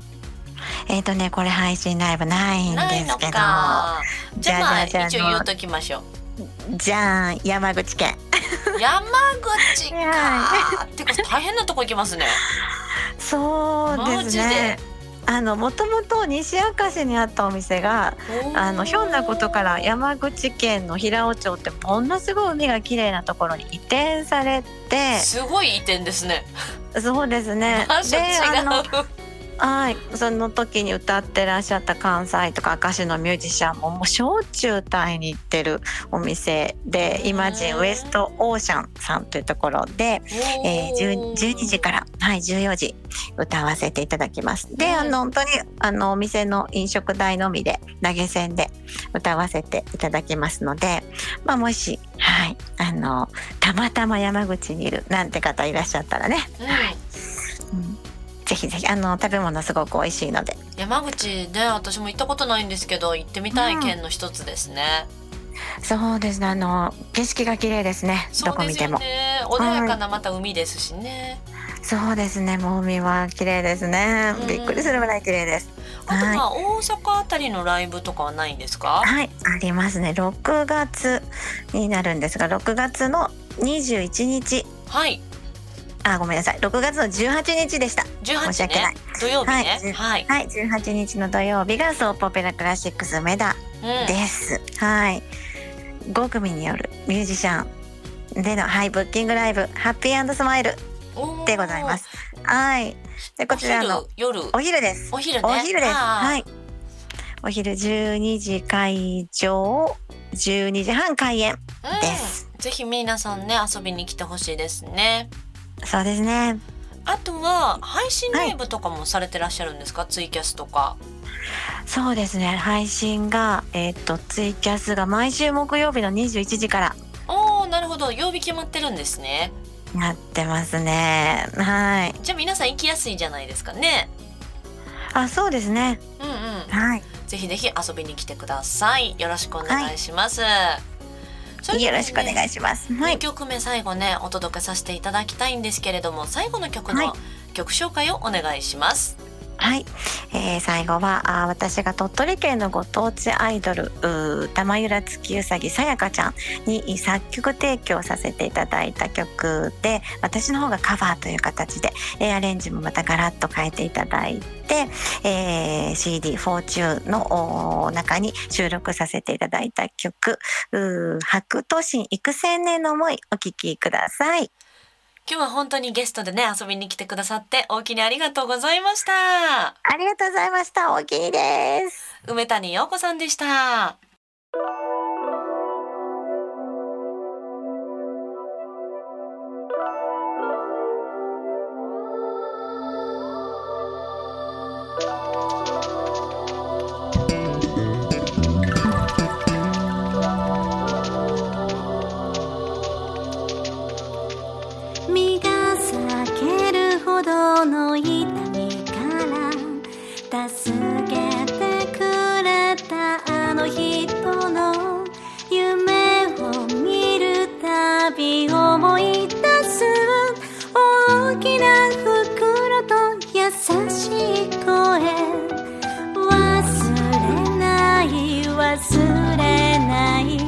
えっ、とねこれ配信ライブないんですけど。か。じゃあまあ一応言うときましょう。じゃん山口県。山口か。はてか大変なとこ行きますね。そうですねあのもともと西明石にあったお店があのひょんなことから山口県の平尾町ってものすごい海が綺麗なところに移転されて。すごい移転ですね。そうですね。場所違あのうはい。その時に歌ってらっしゃった関西とか明石のミュージシャンももうしょっちゅう歌いに行ってるお店でイマジンウエストオーシャンさんというところで、えー、10 12時から、はい、14時歌わせていただきます。で、うん。あの本当にあのお店の飲食代のみで投げ銭で歌わせていただきますので、まあ、もし、はい、あのたまたま山口にいるなんて方いらっしゃったらね、うん。うん、ぜひぜひあの食べ物すごく美味しいので。山口ね私も行ったことないんですけど行ってみたい県の一つですね、そうですねあの景色が綺麗ですねどこ見ても。ね穏やかなまた海ですしね、そうですねもう海は綺麗ですね。うん。びっくりするぐらい綺麗です。あとまあ大阪あたりのライブとかはないんですか？はいありますね。6月になるんですが6月の21日。はいあごめんなさい。6月の18日でした。18ね。申し訳ない。土曜日ね。はい。はい、はい。18日の土曜日がソープオペラクラシックス梅田うん。です、はい。5組によるミュージシャンでのハイブッキングライブハッピー。スマイルでございます。はい。でこちらのお昼。夜お昼です。お昼ね。お昼です。はい。お昼12時会場、12時半開演うん。です。ぜひ皆さんね遊びに来てほしいですねそうですね。あとは配信ライブとかもされてらっしゃるんですか、ツイキャスとかそうですね。配信が、えっ、と、ツイキャスが毎週木曜日の21時からおーなるほど曜日決まってるんですねなってますね。はい。じゃあ皆さん行きやすいんじゃないですかねあ、そうですね。うんうんはい。ぜひぜひ遊びに来てくださいよろしくお願いします、はねよろしくお願いします。は2い。曲目最後ねお届けさせていただきたいんですけれども最後の曲はいの曲紹介をお願いします、はい、えー最後はあ私が鳥取県のご当地アイドルう玉浦月うさぎさやかちゃんに作曲提供させていただいた曲で私の方がカバーという形で、えーアレンジもまたガラッと変えていただいて、えー CD「フォーチューのおー中に収録させていただいた曲「う白都心幾千年の思い」お聴きください。今日は本当にゲストでね遊びに来てくださって大きにありがとうございましたありがとうございました。おおきにです。梅谷陽子さんでしたしい声。忘れない忘れない。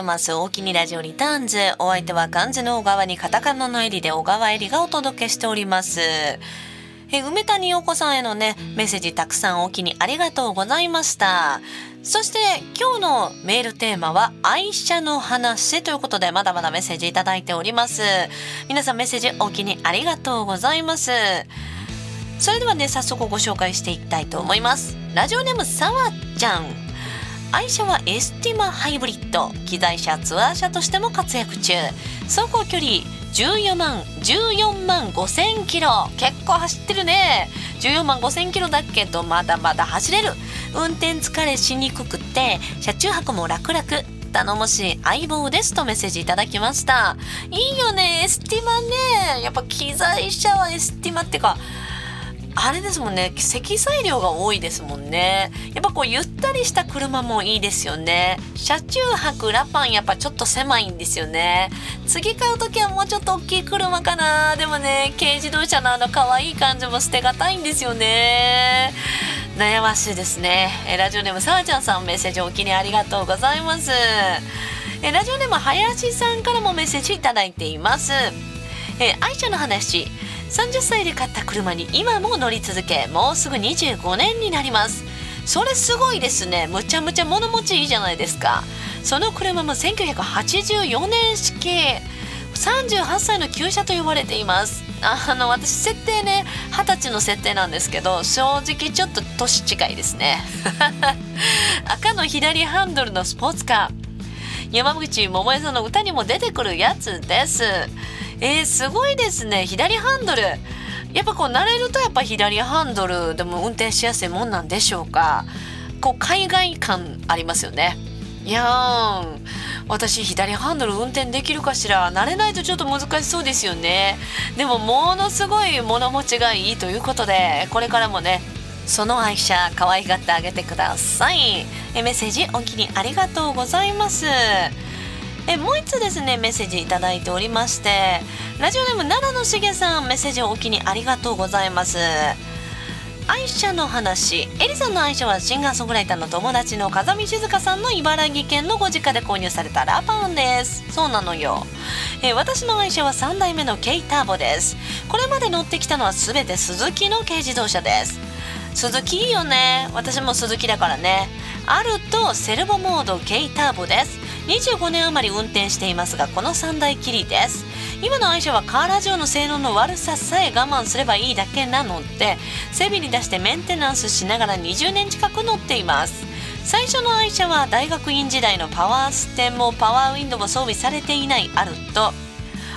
います。大きにラジオリターンズ。お相手は漢字の小川にカタカナの襟で小川襟がお届けしております。え梅谷陽子さんへのねメッセージたくさんおきにありがとうございました。そして今日のメールテーマは愛車の話ということでまだまだメッセージいただいております。皆さんメッセージおきにありがとうございます。それではね早速ご紹介していきたいと思います。ラジオネームさわちゃん。愛車はエスティマハイブリッド。機材車ツアー車としても活躍中。走行距離14万14万5千キロ。結構走ってるね。14万5千キロだけどまだまだ走れる。運転疲れしにくくて車中泊も楽々。頼もしい相棒ですとメッセージいただきました。いいよねエスティマね。やっぱ機材車はエスティマってかあれですもんね積載量が多いですもんね。やっぱこうゆったりした車もいいですよね。車中泊ラパンやっぱちょっと狭いんですよね。次買う時はもうちょっと大きい車かな。でもね軽自動車のあの可愛い感じも捨てがたいんですよね。悩ましいですね。ラジオネームさあちゃんさんメッセージお気にありがとうございます。えラジオネーム林さんからもメッセージいただいています。え愛車の話。30歳で買った車に今も乗り続けもうすぐ25年になります。それすごいですね。むちゃむちゃ物持ちいいじゃないですか。その車も1984年式。38歳の旧車と呼ばれています。あの私設定ね二十歳の設定なんですけど正直ちょっと年近いですね。赤の左ハンドルのスポーツカー。山口百恵さんの歌にも出てくるやつです。えー、すごいですね。左ハンドル。やっぱこう慣れるとやっぱ左ハンドルでも運転しやすいもんなんでしょうか。こう海外感ありますよね。いやー私左ハンドル運転できるかしら。慣れないとちょっと難しそうですよね。でもものすごい物持ちがいいということでこれからもねその愛車可愛がってあげてください。えメッセージお気にありがとうございます。えもう一つですねメッセージいいておりましてラジオネーム奈良のしげさんメッセージをお気にありがとうございます。愛車の話エリさんの愛車はシンガーソングライターの友達の風見静香さんの茨城県のご実家で購入されたラパンです。そうなのよ。え私の愛車は3代目の軽ターボです。これまで乗ってきたのは全てスズキの軽自動車です。スズキいいよね。私もスズキだからね。アルとセルボモード軽ターボです。25年余り運転していますがこの3台きりです。今の愛車はカーラジオの性能の悪ささえ我慢すればいいだけなので整備に出してメンテナンスしながら20年近く乗っています。最初の愛車は大学院時代のパワーステンもパワーウィンドウも装備されていないあると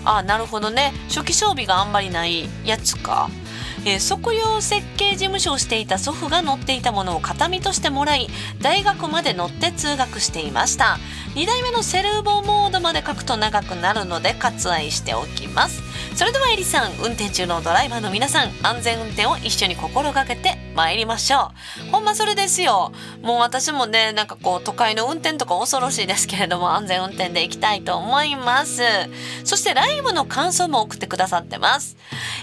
あなるほどね。初期装備があんまりないやつか。えー、測量設計事務所をしていた祖父が乗っていたものを形見としてもらい大学まで乗って通学していました。2台目のセルボモードまで書くと長くなるので割愛しておきます。それではエリさん運転中のドライバーの皆さん安全運転を一緒に心がけて参りましょう。ほんまそれですよ。もう私もねなんかこう都会の運転とか恐ろしいですけれども安全運転で行きたいと思います。そしてライブの感想も送ってくださってます、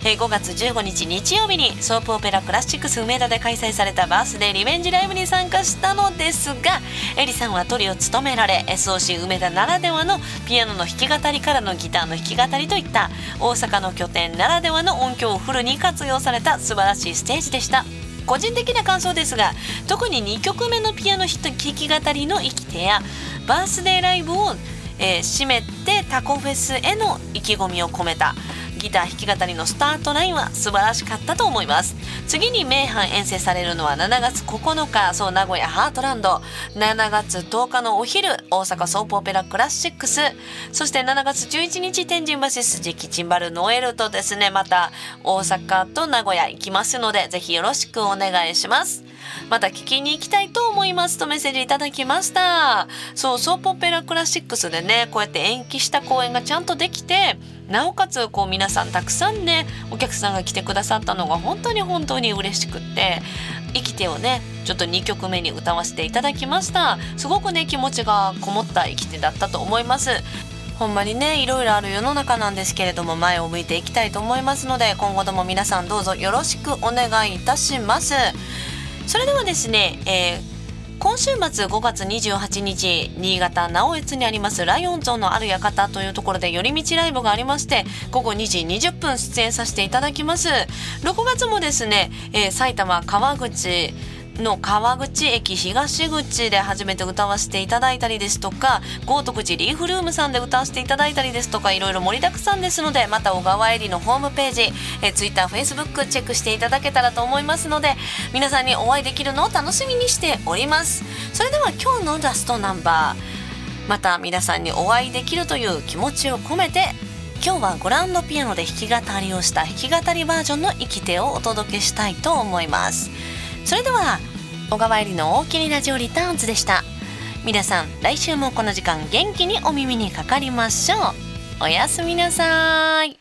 えー、5月15日日曜日にソープオペラクラシックス梅田で開催されたバースデーリベンジライブに参加したのですがエリさんはトリを務められ SOC 梅田ならではのピアノの弾き語りからのギターの弾き語りといった大阪の拠点ならではの音響をフルに活用された素晴らしいステージでした。個人的な感想ですが特に2曲目のピアノ弾き語りの生き手やバースデーライブを、えー、締めてタコフェスへの意気込みを込めたギター弾き語りのスタートラインは素晴らしかったと思います。次に名阪遠征されるのは7月9日そう名古屋ハートランド。7月10日のお昼大阪ソープオペラクラシックス。そして7月11日天神橋筋キッチンバルノエルとですね。また大阪と名古屋行きますのでぜひよろしくお願いします。また聞きに行きたいと思います。とメッセージいただきました。そうソープオペラクラシックスでねこうやって延期した公演がちゃんとできてなおかつこう皆さんたくさんねお客さんが来てくださったのが本当に本当に嬉しくって生きてをねちょっと2曲目に歌わせていただきました。すごくね気持ちがこもった生きてだったと思います。ほんまにねいろいろある世の中なんですけれども前を向いていきたいと思いますので今後とも皆さんどうぞよろしくお願いいたします。それではですね、えー今週末5月28日新潟直江津にありますライオン像のある館というところで寄り道ライブがありまして午後2時20分出演させていただきます。6月もですね、えー埼玉川口の川口駅東口で初めて歌わせていただいたりですとか豪徳寺リーフルームさんで歌わせていただいたりですとかいろいろ盛りだくさんですのでまた小川えりのホームページえ Twitter、Facebook チェックしていただけたらと思いますので皆さんにお会いできるのを楽しみにしております。それでは今日のラストナンバーまた皆さんにお会いできるという気持ちを込めて今日はグランドピアノで弾き語りをした弾き語りバージョンの「生きて」をお届けしたいと思います。それでは小川えりの大きにラジオリターンズでした。皆さん来週もこの時間元気にお耳にかかりましょう。おやすみなさい。